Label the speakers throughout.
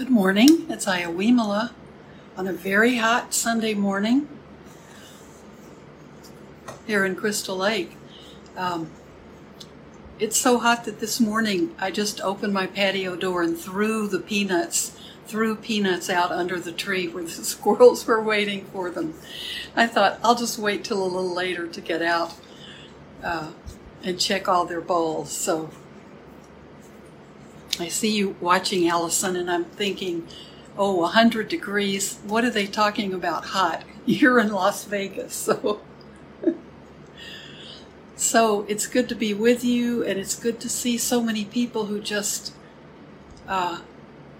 Speaker 1: Good morning. It's Iowimala on a very hot Sunday morning here in Crystal Lake. Um, it's so hot that this morning I just opened my patio door and threw the peanuts, threw peanuts out under the tree where the squirrels were waiting for them. I thought I'll just wait till a little later to get out uh, and check all their bowls. So I see you watching Allison, and I'm thinking, oh, 100 degrees. What are they talking about hot? You're in Las Vegas, so. so it's good to be with you, and it's good to see so many people who just uh,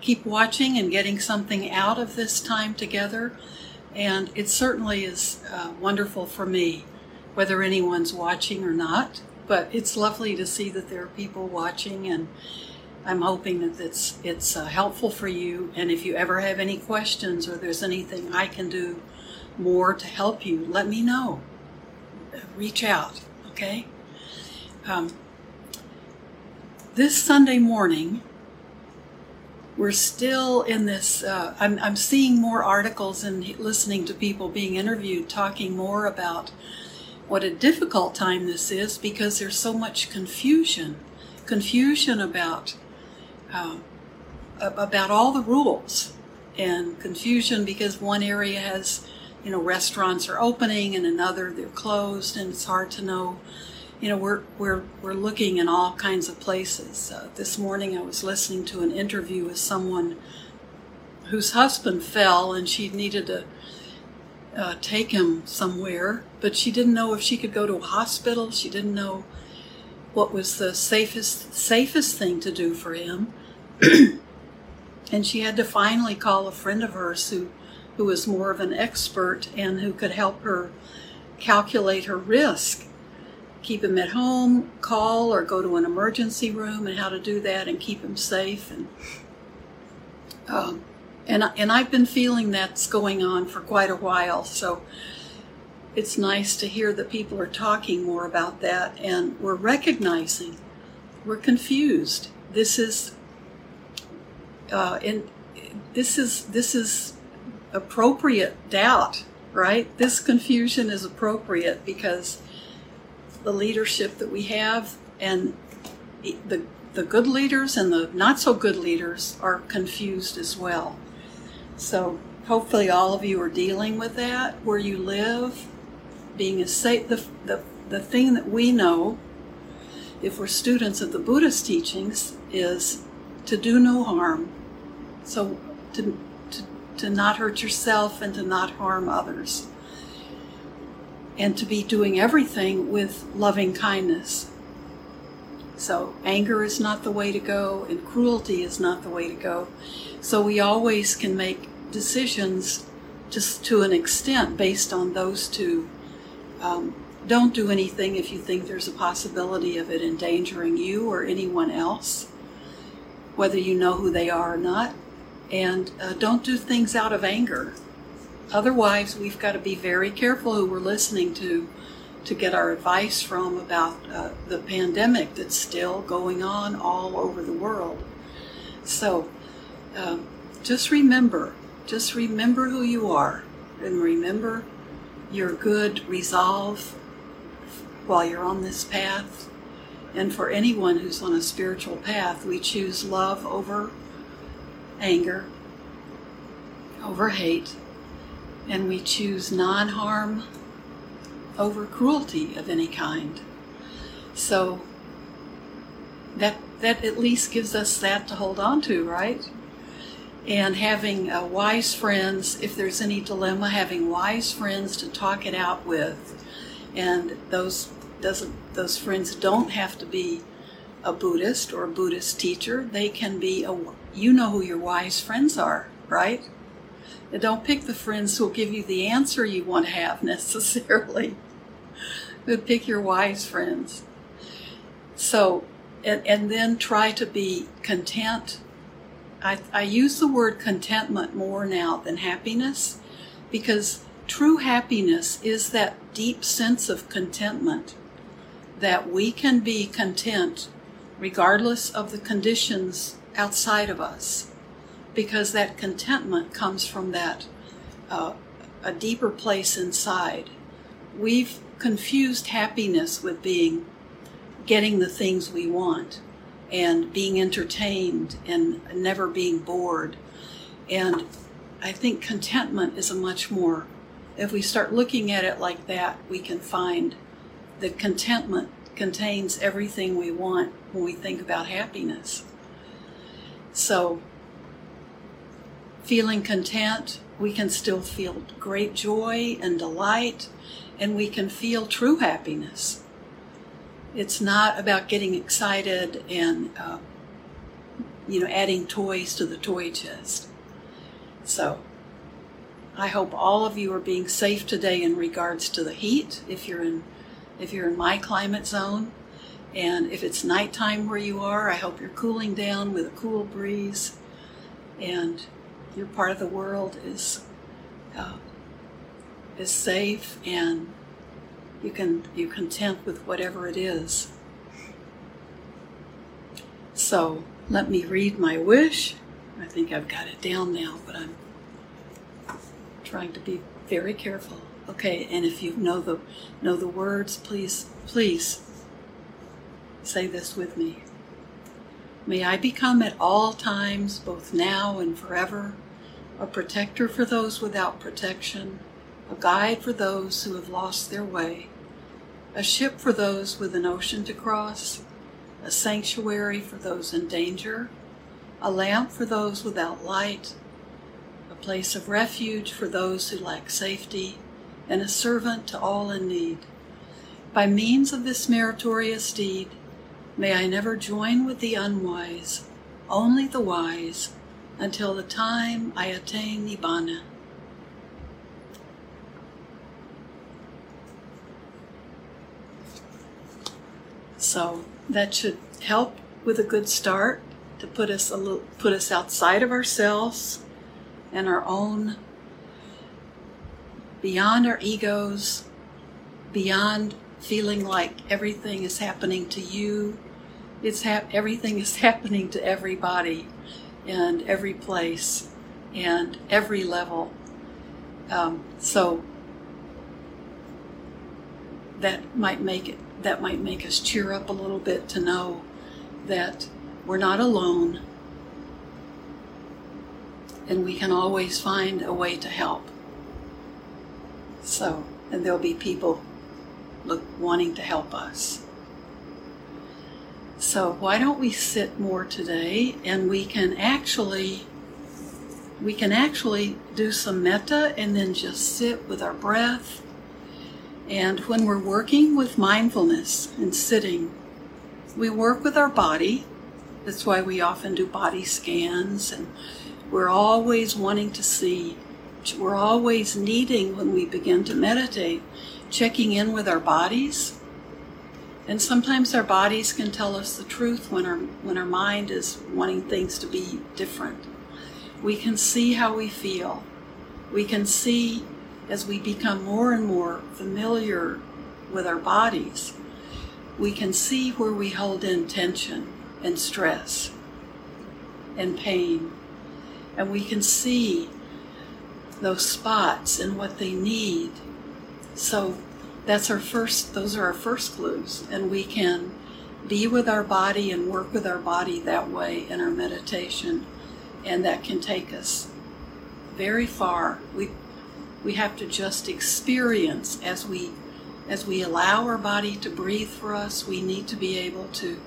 Speaker 1: keep watching and getting something out of this time together. And it certainly is uh, wonderful for me, whether anyone's watching or not. But it's lovely to see that there are people watching and I'm hoping that it's it's uh, helpful for you. And if you ever have any questions or there's anything I can do more to help you, let me know. Reach out, okay? Um, this Sunday morning, we're still in this. Uh, I'm, I'm seeing more articles and listening to people being interviewed talking more about what a difficult time this is because there's so much confusion. Confusion about um, about all the rules and confusion because one area has, you know, restaurants are opening and another they're closed, and it's hard to know. You know, we're we're we're looking in all kinds of places. Uh, this morning, I was listening to an interview with someone whose husband fell, and she needed to uh, take him somewhere, but she didn't know if she could go to a hospital. She didn't know what was the safest safest thing to do for him. and she had to finally call a friend of hers who who was more of an expert and who could help her calculate her risk keep him at home call or go to an emergency room and how to do that and keep him safe and um, and and I've been feeling that's going on for quite a while. So it's nice to hear that people are talking more about that and we're recognizing we're confused. This is uh, and this is this is appropriate doubt, right? This confusion is appropriate because the leadership that we have and the the good leaders and the not so good leaders are confused as well. So hopefully all of you are dealing with that where you live, being a safe. The, the, the thing that we know, if we're students of the Buddhist teachings, is to do no harm, so to, to, to not hurt yourself and to not harm others. And to be doing everything with loving kindness. So anger is not the way to go, and cruelty is not the way to go. So we always can make decisions just to an extent based on those two. Um, don't do anything if you think there's a possibility of it endangering you or anyone else, whether you know who they are or not and uh, don't do things out of anger. Otherwise, we've got to be very careful who we're listening to to get our advice from about uh, the pandemic that's still going on all over the world. So um, just remember, just remember who you are and remember your good resolve while you're on this path. And for anyone who's on a spiritual path, we choose love over anger, over hate, and we choose non harm over cruelty of any kind. So that that at least gives us that to hold on to, right? And having uh, wise friends, if there's any dilemma, having wise friends to talk it out with, and those doesn't those friends don't have to be a Buddhist or a Buddhist teacher. They can be a, you know who your wise friends are, right? And don't pick the friends who'll give you the answer you want to have necessarily, but pick your wise friends. So, and, and then try to be content. I, I use the word contentment more now than happiness because true happiness is that deep sense of contentment that we can be content regardless of the conditions outside of us. because that contentment comes from that uh, a deeper place inside. We've confused happiness with being getting the things we want and being entertained and never being bored. And I think contentment is a much more, if we start looking at it like that, we can find that contentment contains everything we want when we think about happiness. So, feeling content, we can still feel great joy and delight, and we can feel true happiness. It's not about getting excited and, uh, you know, adding toys to the toy chest. So, I hope all of you are being safe today in regards to the heat. If you're in, if you're in my climate zone, and if it's nighttime where you are, I hope you're cooling down with a cool breeze, and your part of the world is uh, is safe and you can you're content with whatever it is. So let me read my wish. I think I've got it down now, but I'm trying to be very careful. Okay, and if you know the know the words, please please say this with me. May I become at all times, both now and forever, a protector for those without protection, a guide for those who have lost their way, a ship for those with an ocean to cross, a sanctuary for those in danger, a lamp for those without light, a place of refuge for those who lack safety, and a servant to all in need. By means of this meritorious deed, May I never join with the unwise, only the wise, until the time I attain Nibbana. So that should help with a good start to put us a little, put us outside of ourselves and our own beyond our egos, beyond feeling like everything is happening to you it's hap- everything is happening to everybody and every place and every level. Um, so that might make it that might make us cheer up a little bit to know that we're not alone and we can always find a way to help. So, and there'll be people look, wanting to help us. So why don't we sit more today and we can actually we can actually do some metta and then just sit with our breath. And when we're working with mindfulness and sitting, we work with our body. That's why we often do body scans and we're always wanting to see we're always needing when we begin to meditate checking in with our bodies and sometimes our bodies can tell us the truth when our when our mind is wanting things to be different. We can see how we feel. We can see as we become more and more familiar with our bodies. We can see where we hold in tension and stress and pain. And we can see those spots and what they need. So that's our first those are our first clues. And we can be with our body and work with our body that way in our meditation. And that can take us very far. We we have to just experience as we as we allow our body to breathe for us. We need to be able to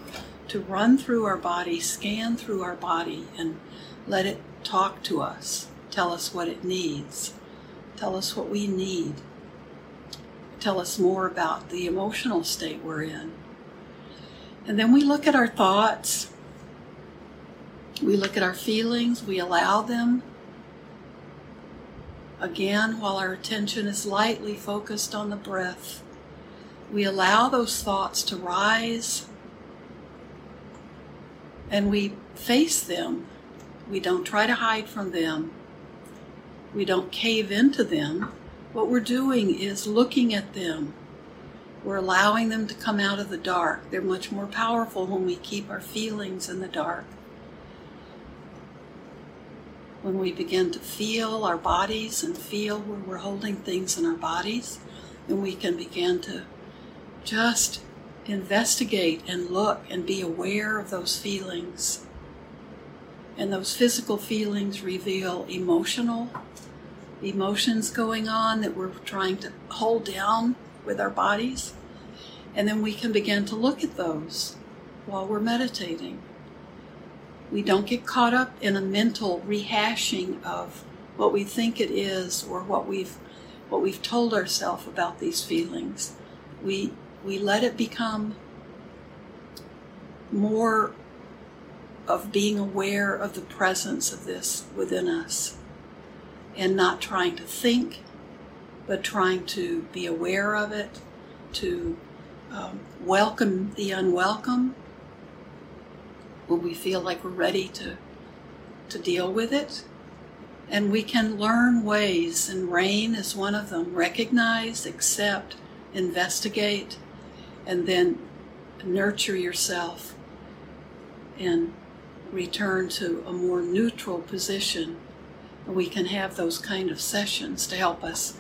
Speaker 1: to run through our body scan through our body and let it talk to us tell us what it needs tell us what we need tell us more about the emotional state we're in. And then we look at our thoughts, we look at our feelings, we allow them. Again, while our attention is lightly focused on the breath, we allow those thoughts to rise and we face them. We don't try to hide from them. We don't cave into them what we're doing is looking at them. We're allowing them to come out of the dark. They're much more powerful when we keep our feelings in the dark. when we begin to feel our bodies and feel where we're holding things in our bodies, then we can begin to just investigate and look and be aware of those feelings. And those physical feelings reveal emotional emotions going on that we're trying to hold down with our bodies. And then we can begin to look at those while we're meditating. We don't get caught up in a mental rehashing of what we think it is or what we've what we've told ourselves about these feelings. We we let it become more of being aware of the presence of this within us and not trying to think, but trying to be aware of it, to um, welcome the unwelcome when we feel like we're ready to, to deal with it. And we can learn ways, and rain is one of them recognize, accept, investigate, and then nurture yourself and return to a more neutral position. We can have those kind of sessions to help us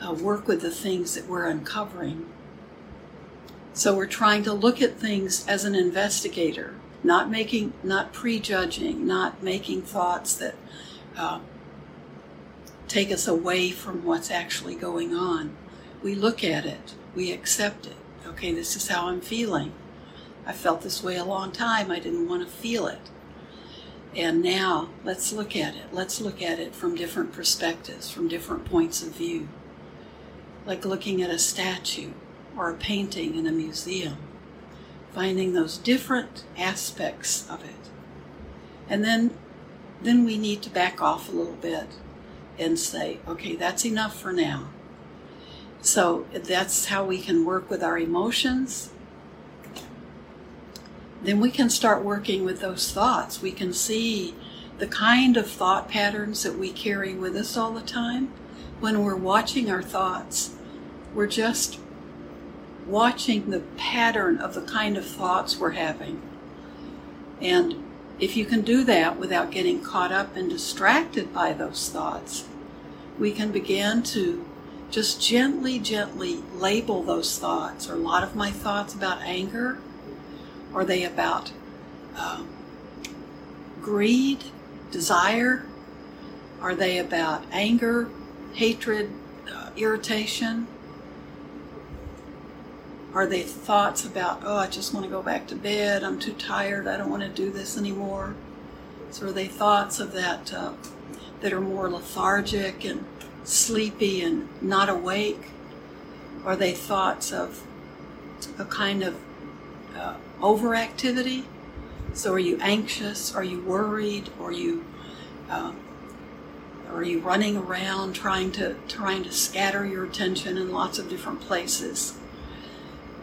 Speaker 1: uh, work with the things that we're uncovering. So we're trying to look at things as an investigator, not making, not prejudging, not making thoughts that uh, take us away from what's actually going on. We look at it, we accept it. Okay, this is how I'm feeling. I felt this way a long time. I didn't want to feel it. And now let's look at it. Let's look at it from different perspectives, from different points of view. Like looking at a statue or a painting in a museum, finding those different aspects of it. And then then we need to back off a little bit and say, okay, that's enough for now. So that's how we can work with our emotions. Then we can start working with those thoughts. We can see the kind of thought patterns that we carry with us all the time. When we're watching our thoughts, we're just watching the pattern of the kind of thoughts we're having. And if you can do that without getting caught up and distracted by those thoughts, we can begin to just gently, gently label those thoughts. Are a lot of my thoughts about anger? Are they about um, greed, desire? Are they about anger, hatred, uh, irritation? Are they thoughts about, oh, I just want to go back to bed, I'm too tired, I don't want to do this anymore? So are they thoughts of that uh, that are more lethargic and sleepy and not awake? Are they thoughts of a kind of uh, overactivity? So are you anxious? Are you worried? Are you uh, are you running around trying to trying to scatter your attention in lots of different places?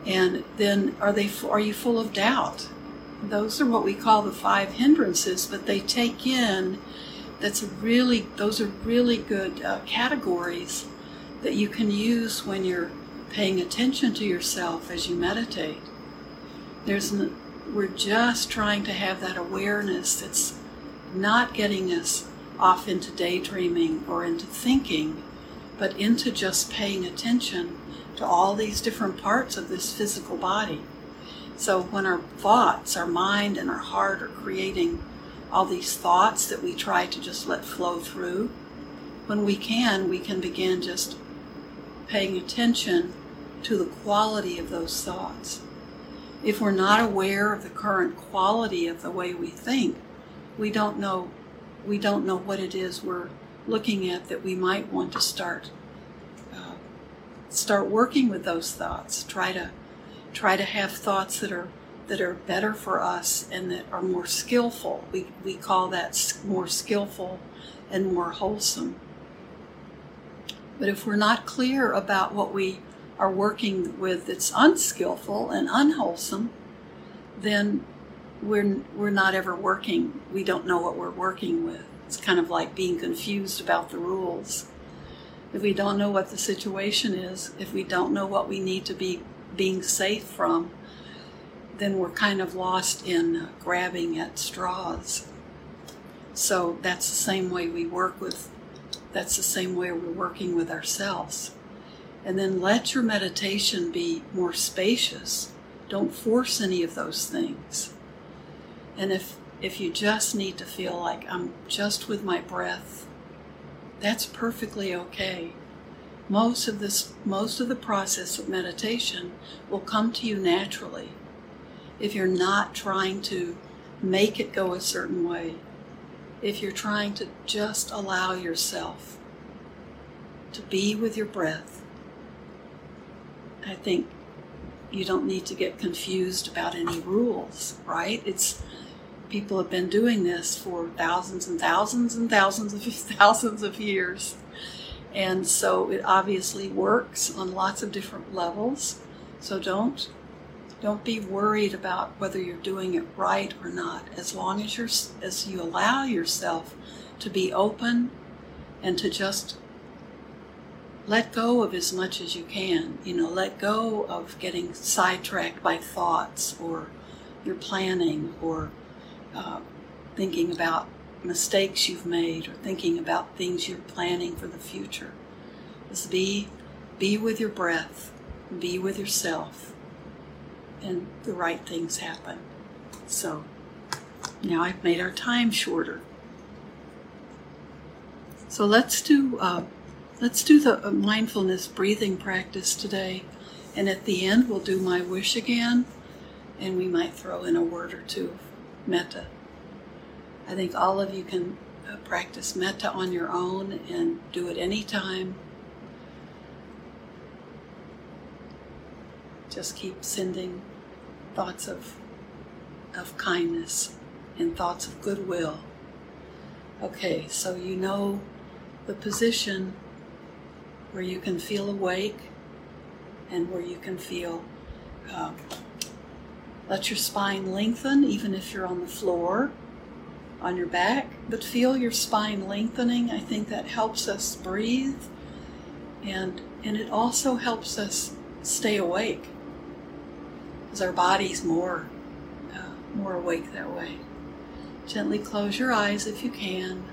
Speaker 1: And then are they are you full of doubt? Those are what we call the five hindrances, but they take in that's really those are really good uh, categories that you can use when you're paying attention to yourself as you meditate there's we're just trying to have that awareness that's not getting us off into daydreaming or into thinking but into just paying attention to all these different parts of this physical body so when our thoughts our mind and our heart are creating all these thoughts that we try to just let flow through. When we can, we can begin just paying attention to the quality of those thoughts. If we're not aware of the current quality of the way we think, we don't know we don't know what it is we're looking at that we might want to start uh, start working with those thoughts. Try to try to have thoughts that are that are better for us and that are more skillful. We, we call that more skillful and more wholesome. But if we're not clear about what we are working with that's unskillful and unwholesome, then we're, we're not ever working. We don't know what we're working with. It's kind of like being confused about the rules. If we don't know what the situation is, if we don't know what we need to be being safe from, then we're kind of lost in grabbing at straws. So that's the same way we work with, that's the same way we're working with ourselves. And then let your meditation be more spacious. Don't force any of those things. And if if you just need to feel like I'm just with my breath, that's perfectly okay. Most of this most of the process of meditation will come to you naturally if you're not trying to make it go a certain way. If you're trying to just allow yourself to be with your breath. I think you don't need to get confused about any rules, right? It's people have been doing this for thousands and thousands and thousands of thousands of years. And so it obviously works on lots of different levels. So don't don't be worried about whether you're doing it right or not. As long as you're as you allow yourself to be open and to just let go of as much as you can. You know, let go of getting sidetracked by thoughts or your planning or uh, thinking about mistakes you've made or thinking about things you're planning for the future. Just be, be with your breath, be with yourself, and the right things happen. So now I've made our time shorter. So let's do uh, let's do the uh, mindfulness breathing practice today, and at the end we'll do my wish again, and we might throw in a word or two of metta. I think all of you can uh, practice metta on your own and do it anytime. Just keep sending thoughts of, of kindness and thoughts of goodwill. Okay, so you know the position where you can feel awake and where you can feel um, let your spine lengthen even if you're on the floor, on your back, but feel your spine lengthening. I think that helps us breathe and and it also helps us stay awake because our body's more uh, more awake that way. Gently close your eyes if you can.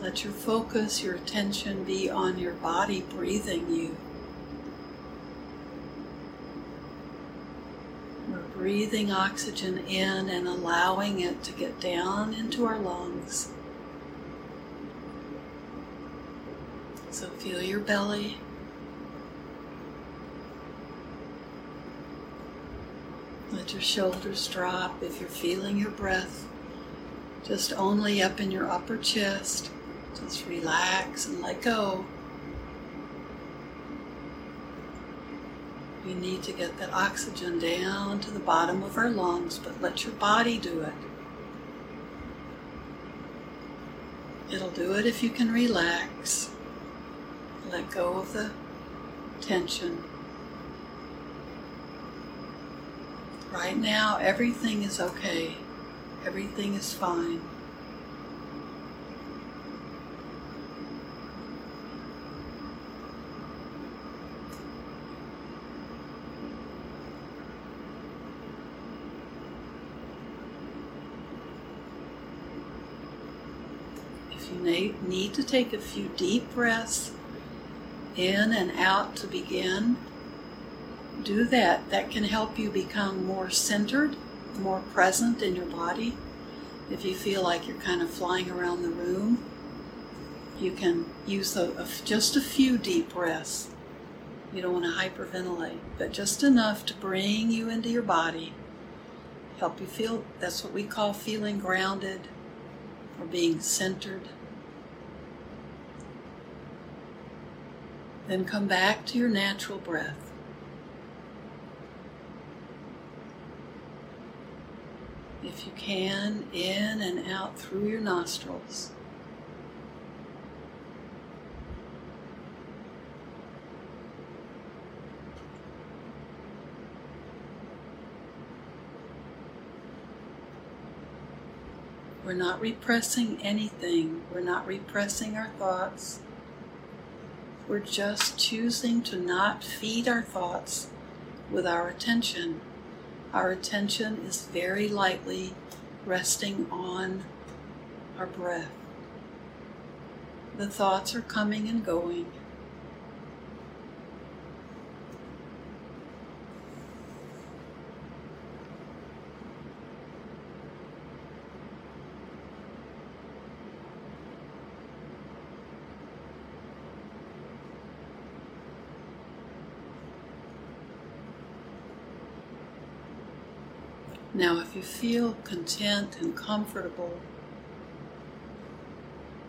Speaker 1: Let your focus, your attention be on your body breathing you. We're breathing oxygen in and allowing it to get down into our lungs. So feel your belly. Let your shoulders drop if you're feeling your breath just only up in your upper chest. Just relax and let go. We need to get that oxygen down to the bottom of our lungs, but let your body do it. It'll do it if you can relax. Let go of the tension. Right now, everything is okay. Everything is fine. you to take a few deep breaths in and out to begin, do that. That can help you become more centered, more present in your body. If you feel like you're kind of flying around the room, you can use a, a, just a few deep breaths. You don't want to hyperventilate, but just enough to bring you into your body, help you feel that's what we call feeling grounded or being centered. Then come back to your natural breath. If you can, in and out through your nostrils. We're not repressing anything. We're not repressing our thoughts. We're just choosing to not feed our thoughts with our attention our attention is very lightly resting on our breath. The thoughts are coming and going. Now, if you feel content and comfortable,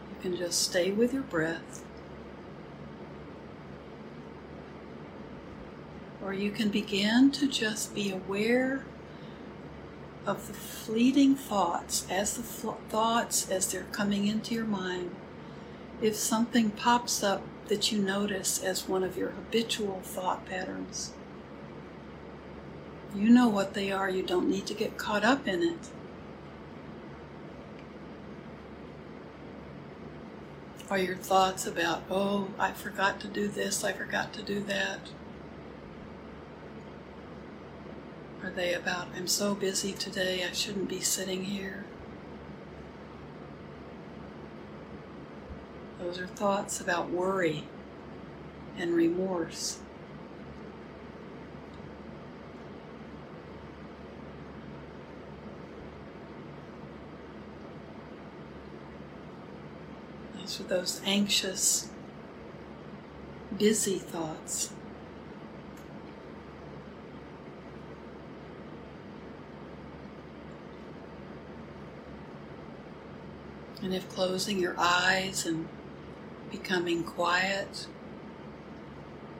Speaker 1: you can just stay with your breath. Or you can begin to just be aware of the fleeting thoughts as the fl- thoughts as they're coming into your mind. If something pops up that you notice as one of your habitual thought patterns, you know what they are. You don't need to get caught up in it. Are your thoughts about, oh, I forgot to do this, I forgot to do that? Are they about, I'm so busy today, I shouldn't be sitting here? Those are thoughts about worry and remorse. Those are those anxious, busy thoughts. And if closing your eyes and becoming quiet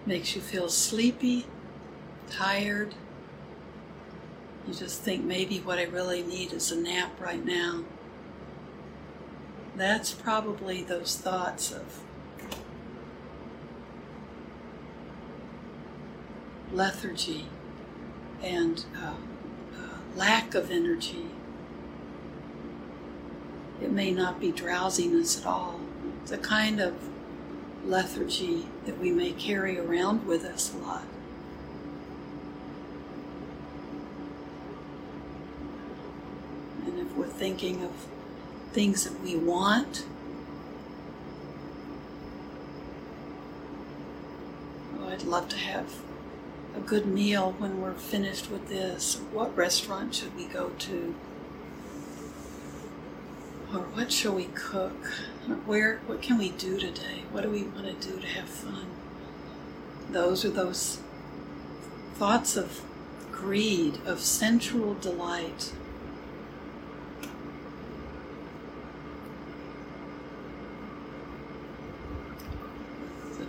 Speaker 1: makes you feel sleepy, tired, you just think maybe what I really need is a nap right now. That's probably those thoughts of lethargy and uh, uh, lack of energy. It may not be drowsiness at all. It's a kind of lethargy that we may carry around with us a lot. And if we're thinking of things that we want. Oh, I'd love to have a good meal when we're finished with this. What restaurant should we go to? Or what shall we cook? Where what can we do today? What do we want to do to have fun? Those are those thoughts of greed, of sensual delight.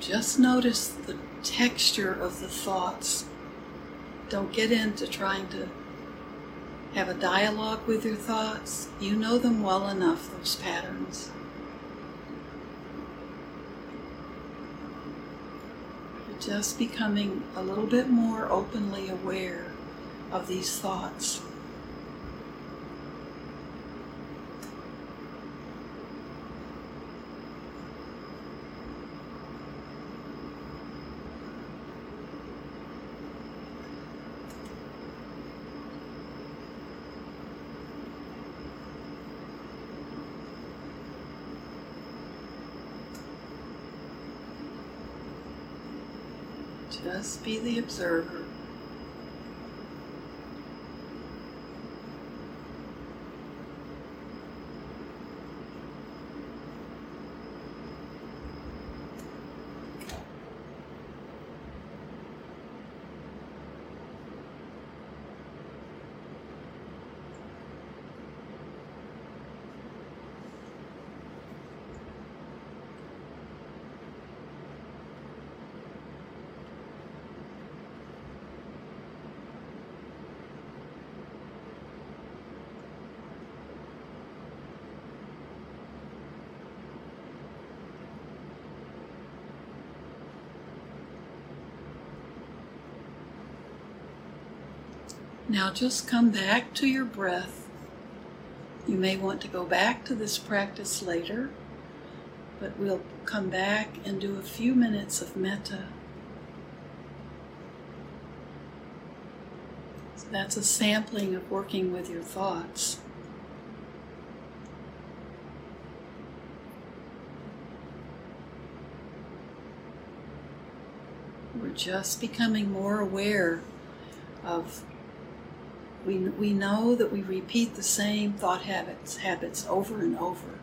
Speaker 1: Just notice the texture of the thoughts. Don't get into trying to have a dialogue with your thoughts. You know them well enough, those patterns. You're just becoming a little bit more openly aware of these thoughts. Just be the observer. Now just come back to your breath. You may want to go back to this practice later, but we'll come back and do a few minutes of metta. So That's a sampling of working with your thoughts. We're just becoming more aware of we, we know that we repeat the same thought habits habits over and over.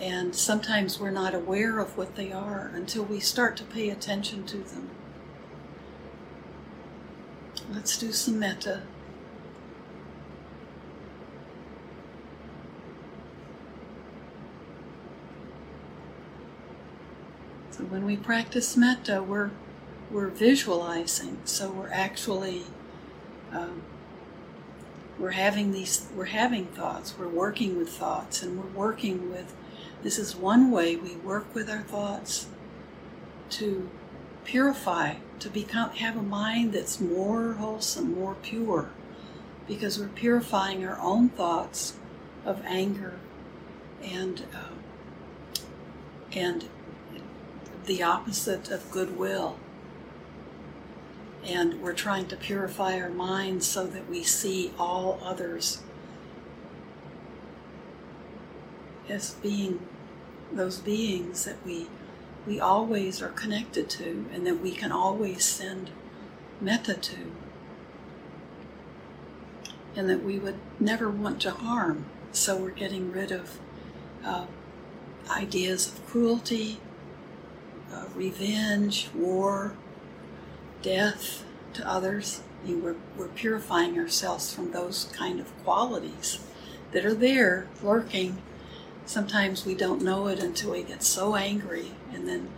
Speaker 1: And sometimes we're not aware of what they are until we start to pay attention to them. Let's do some metta. So when we practice metta we're we're visualizing. So we're actually um, we're having these we're having thoughts we're working with thoughts and we're working with this is one way we work with our thoughts to purify to become have a mind that's more wholesome more pure because we're purifying our own thoughts of anger and uh, and the opposite of goodwill and we're trying to purify our minds so that we see all others as being those beings that we we always are connected to and that we can always send metta to. And that we would never want to harm. So we're getting rid of uh, ideas of cruelty uh, revenge war death to others. You we're, we're purifying ourselves from those kind of qualities that are there lurking. Sometimes we don't know it until we get so angry, and then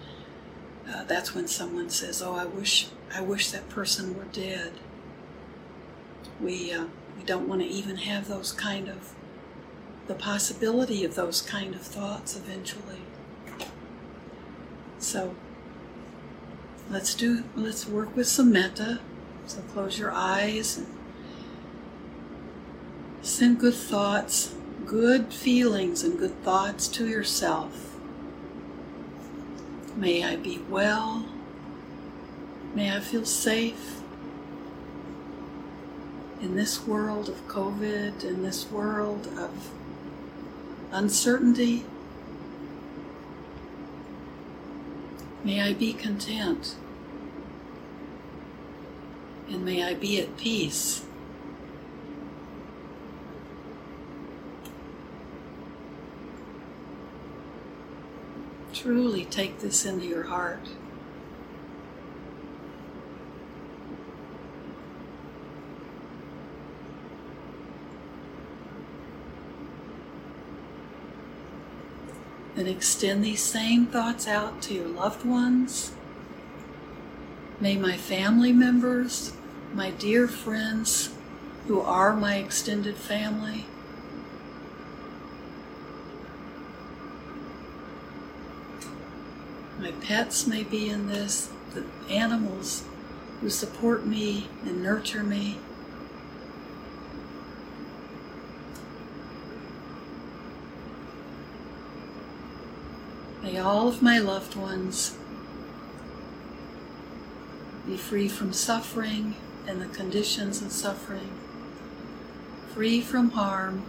Speaker 1: uh, that's when someone says, "Oh, I wish I wish that person were dead." We uh, we don't want to even have those kind of the possibility of those kind of thoughts eventually. So let's do let's work with some metta so close your eyes and send good thoughts good feelings and good thoughts to yourself. May i be well. May i feel safe in this world of covid in this world of uncertainty May I be content. And may I be at peace. Truly take this into your heart. Then extend these same thoughts out to your loved ones. May my family members, my dear friends who are my extended family, my pets may be in this, the animals who support me and nurture me. May all of my loved ones be free from suffering and the conditions of suffering, free from harm.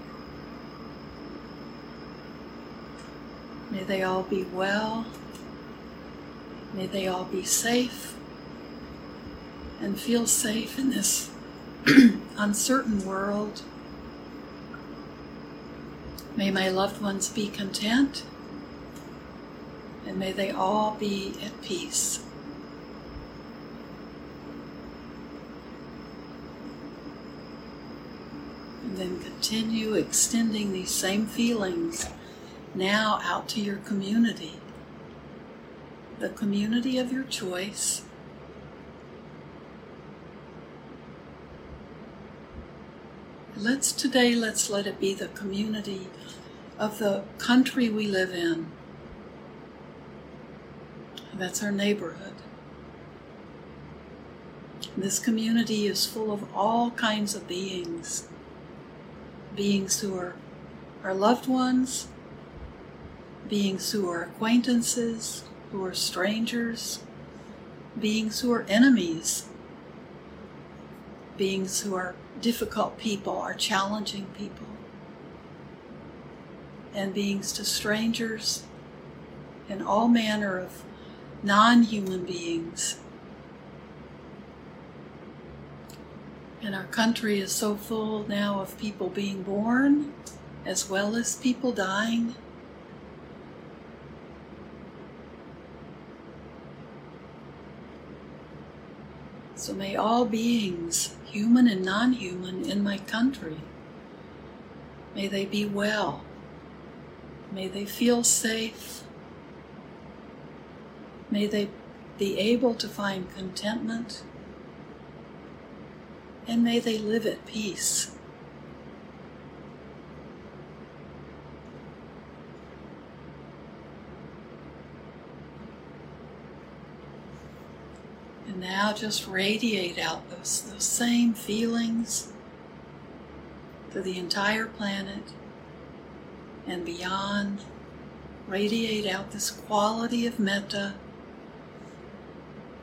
Speaker 1: May they all be well. May they all be safe and feel safe in this uncertain world. May my loved ones be content and may they all be at peace. And then continue extending these same feelings now out to your community, the community of your choice. Let's today, let's let it be the community of the country we live in. That's our neighborhood. This community is full of all kinds of beings. Beings who are our loved ones, beings who are acquaintances, who are strangers, beings who are enemies. beings who are difficult people, are challenging people, and beings to strangers and all manner of non human beings. And our country is so full now of people being born as well as people dying. So may all beings, human and non human, in my country, may they be well. May they feel safe. May they be able to find contentment. And may they live at peace. And now just radiate out those, those same feelings to the entire planet and beyond. Radiate out this quality of metta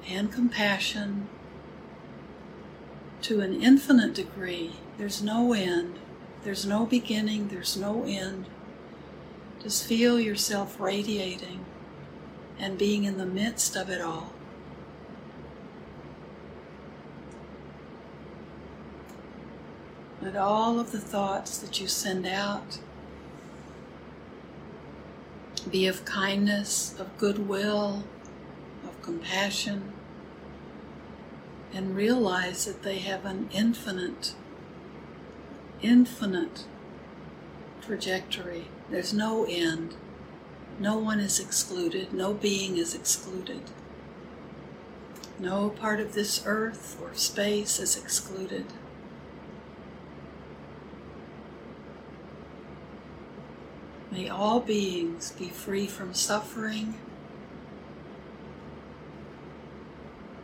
Speaker 1: and compassion to an infinite degree. There's no end, there's no beginning, there's no end. Just feel yourself radiating and being in the midst of it all. Let all of the thoughts that you send out be of kindness, of goodwill, of compassion, and realize that they have an infinite, infinite trajectory. There's no end. No one is excluded. No being is excluded. No part of this earth or space is excluded. May all beings be free from suffering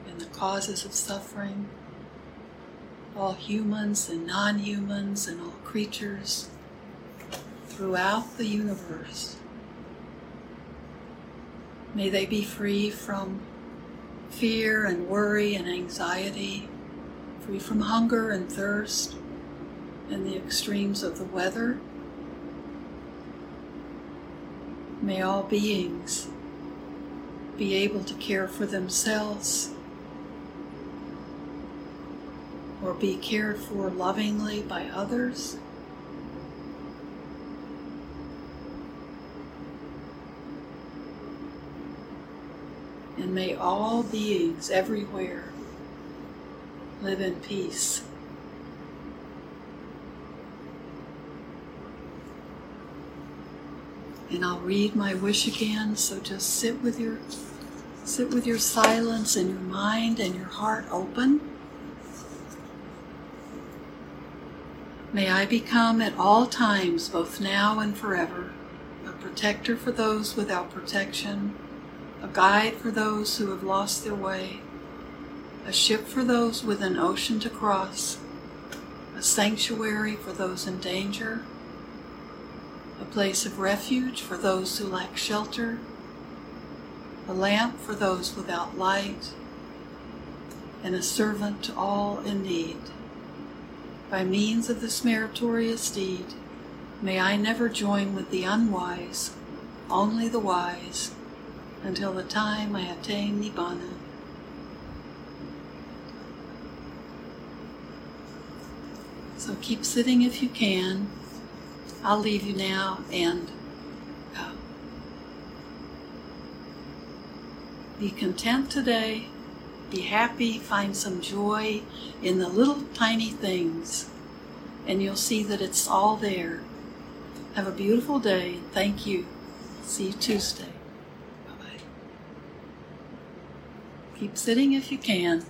Speaker 1: and the causes of suffering, all humans and non humans and all creatures throughout the universe. May they be free from fear and worry and anxiety, free from hunger and thirst and the extremes of the weather May all beings be able to care for themselves or be cared for lovingly by others. And may all beings everywhere live in peace. and I'll read my wish again. So just sit with your sit with your silence and your mind and your heart open. May I become at all times, both now and forever, a protector for those without protection, a guide for those who have lost their way, a ship for those with an ocean to cross, a sanctuary for those in danger a place of refuge for those who lack shelter, a lamp for those without light, and a servant to all in need. By means of this meritorious deed, may I never join with the unwise, only the wise, until the time I attain Nibbana. So keep sitting if you can. I'll leave you now and uh, be content today, be happy, find some joy in the little tiny things, and you'll see that it's all there. Have a beautiful day. Thank you. See you Tuesday. Bye bye. Keep sitting if you can.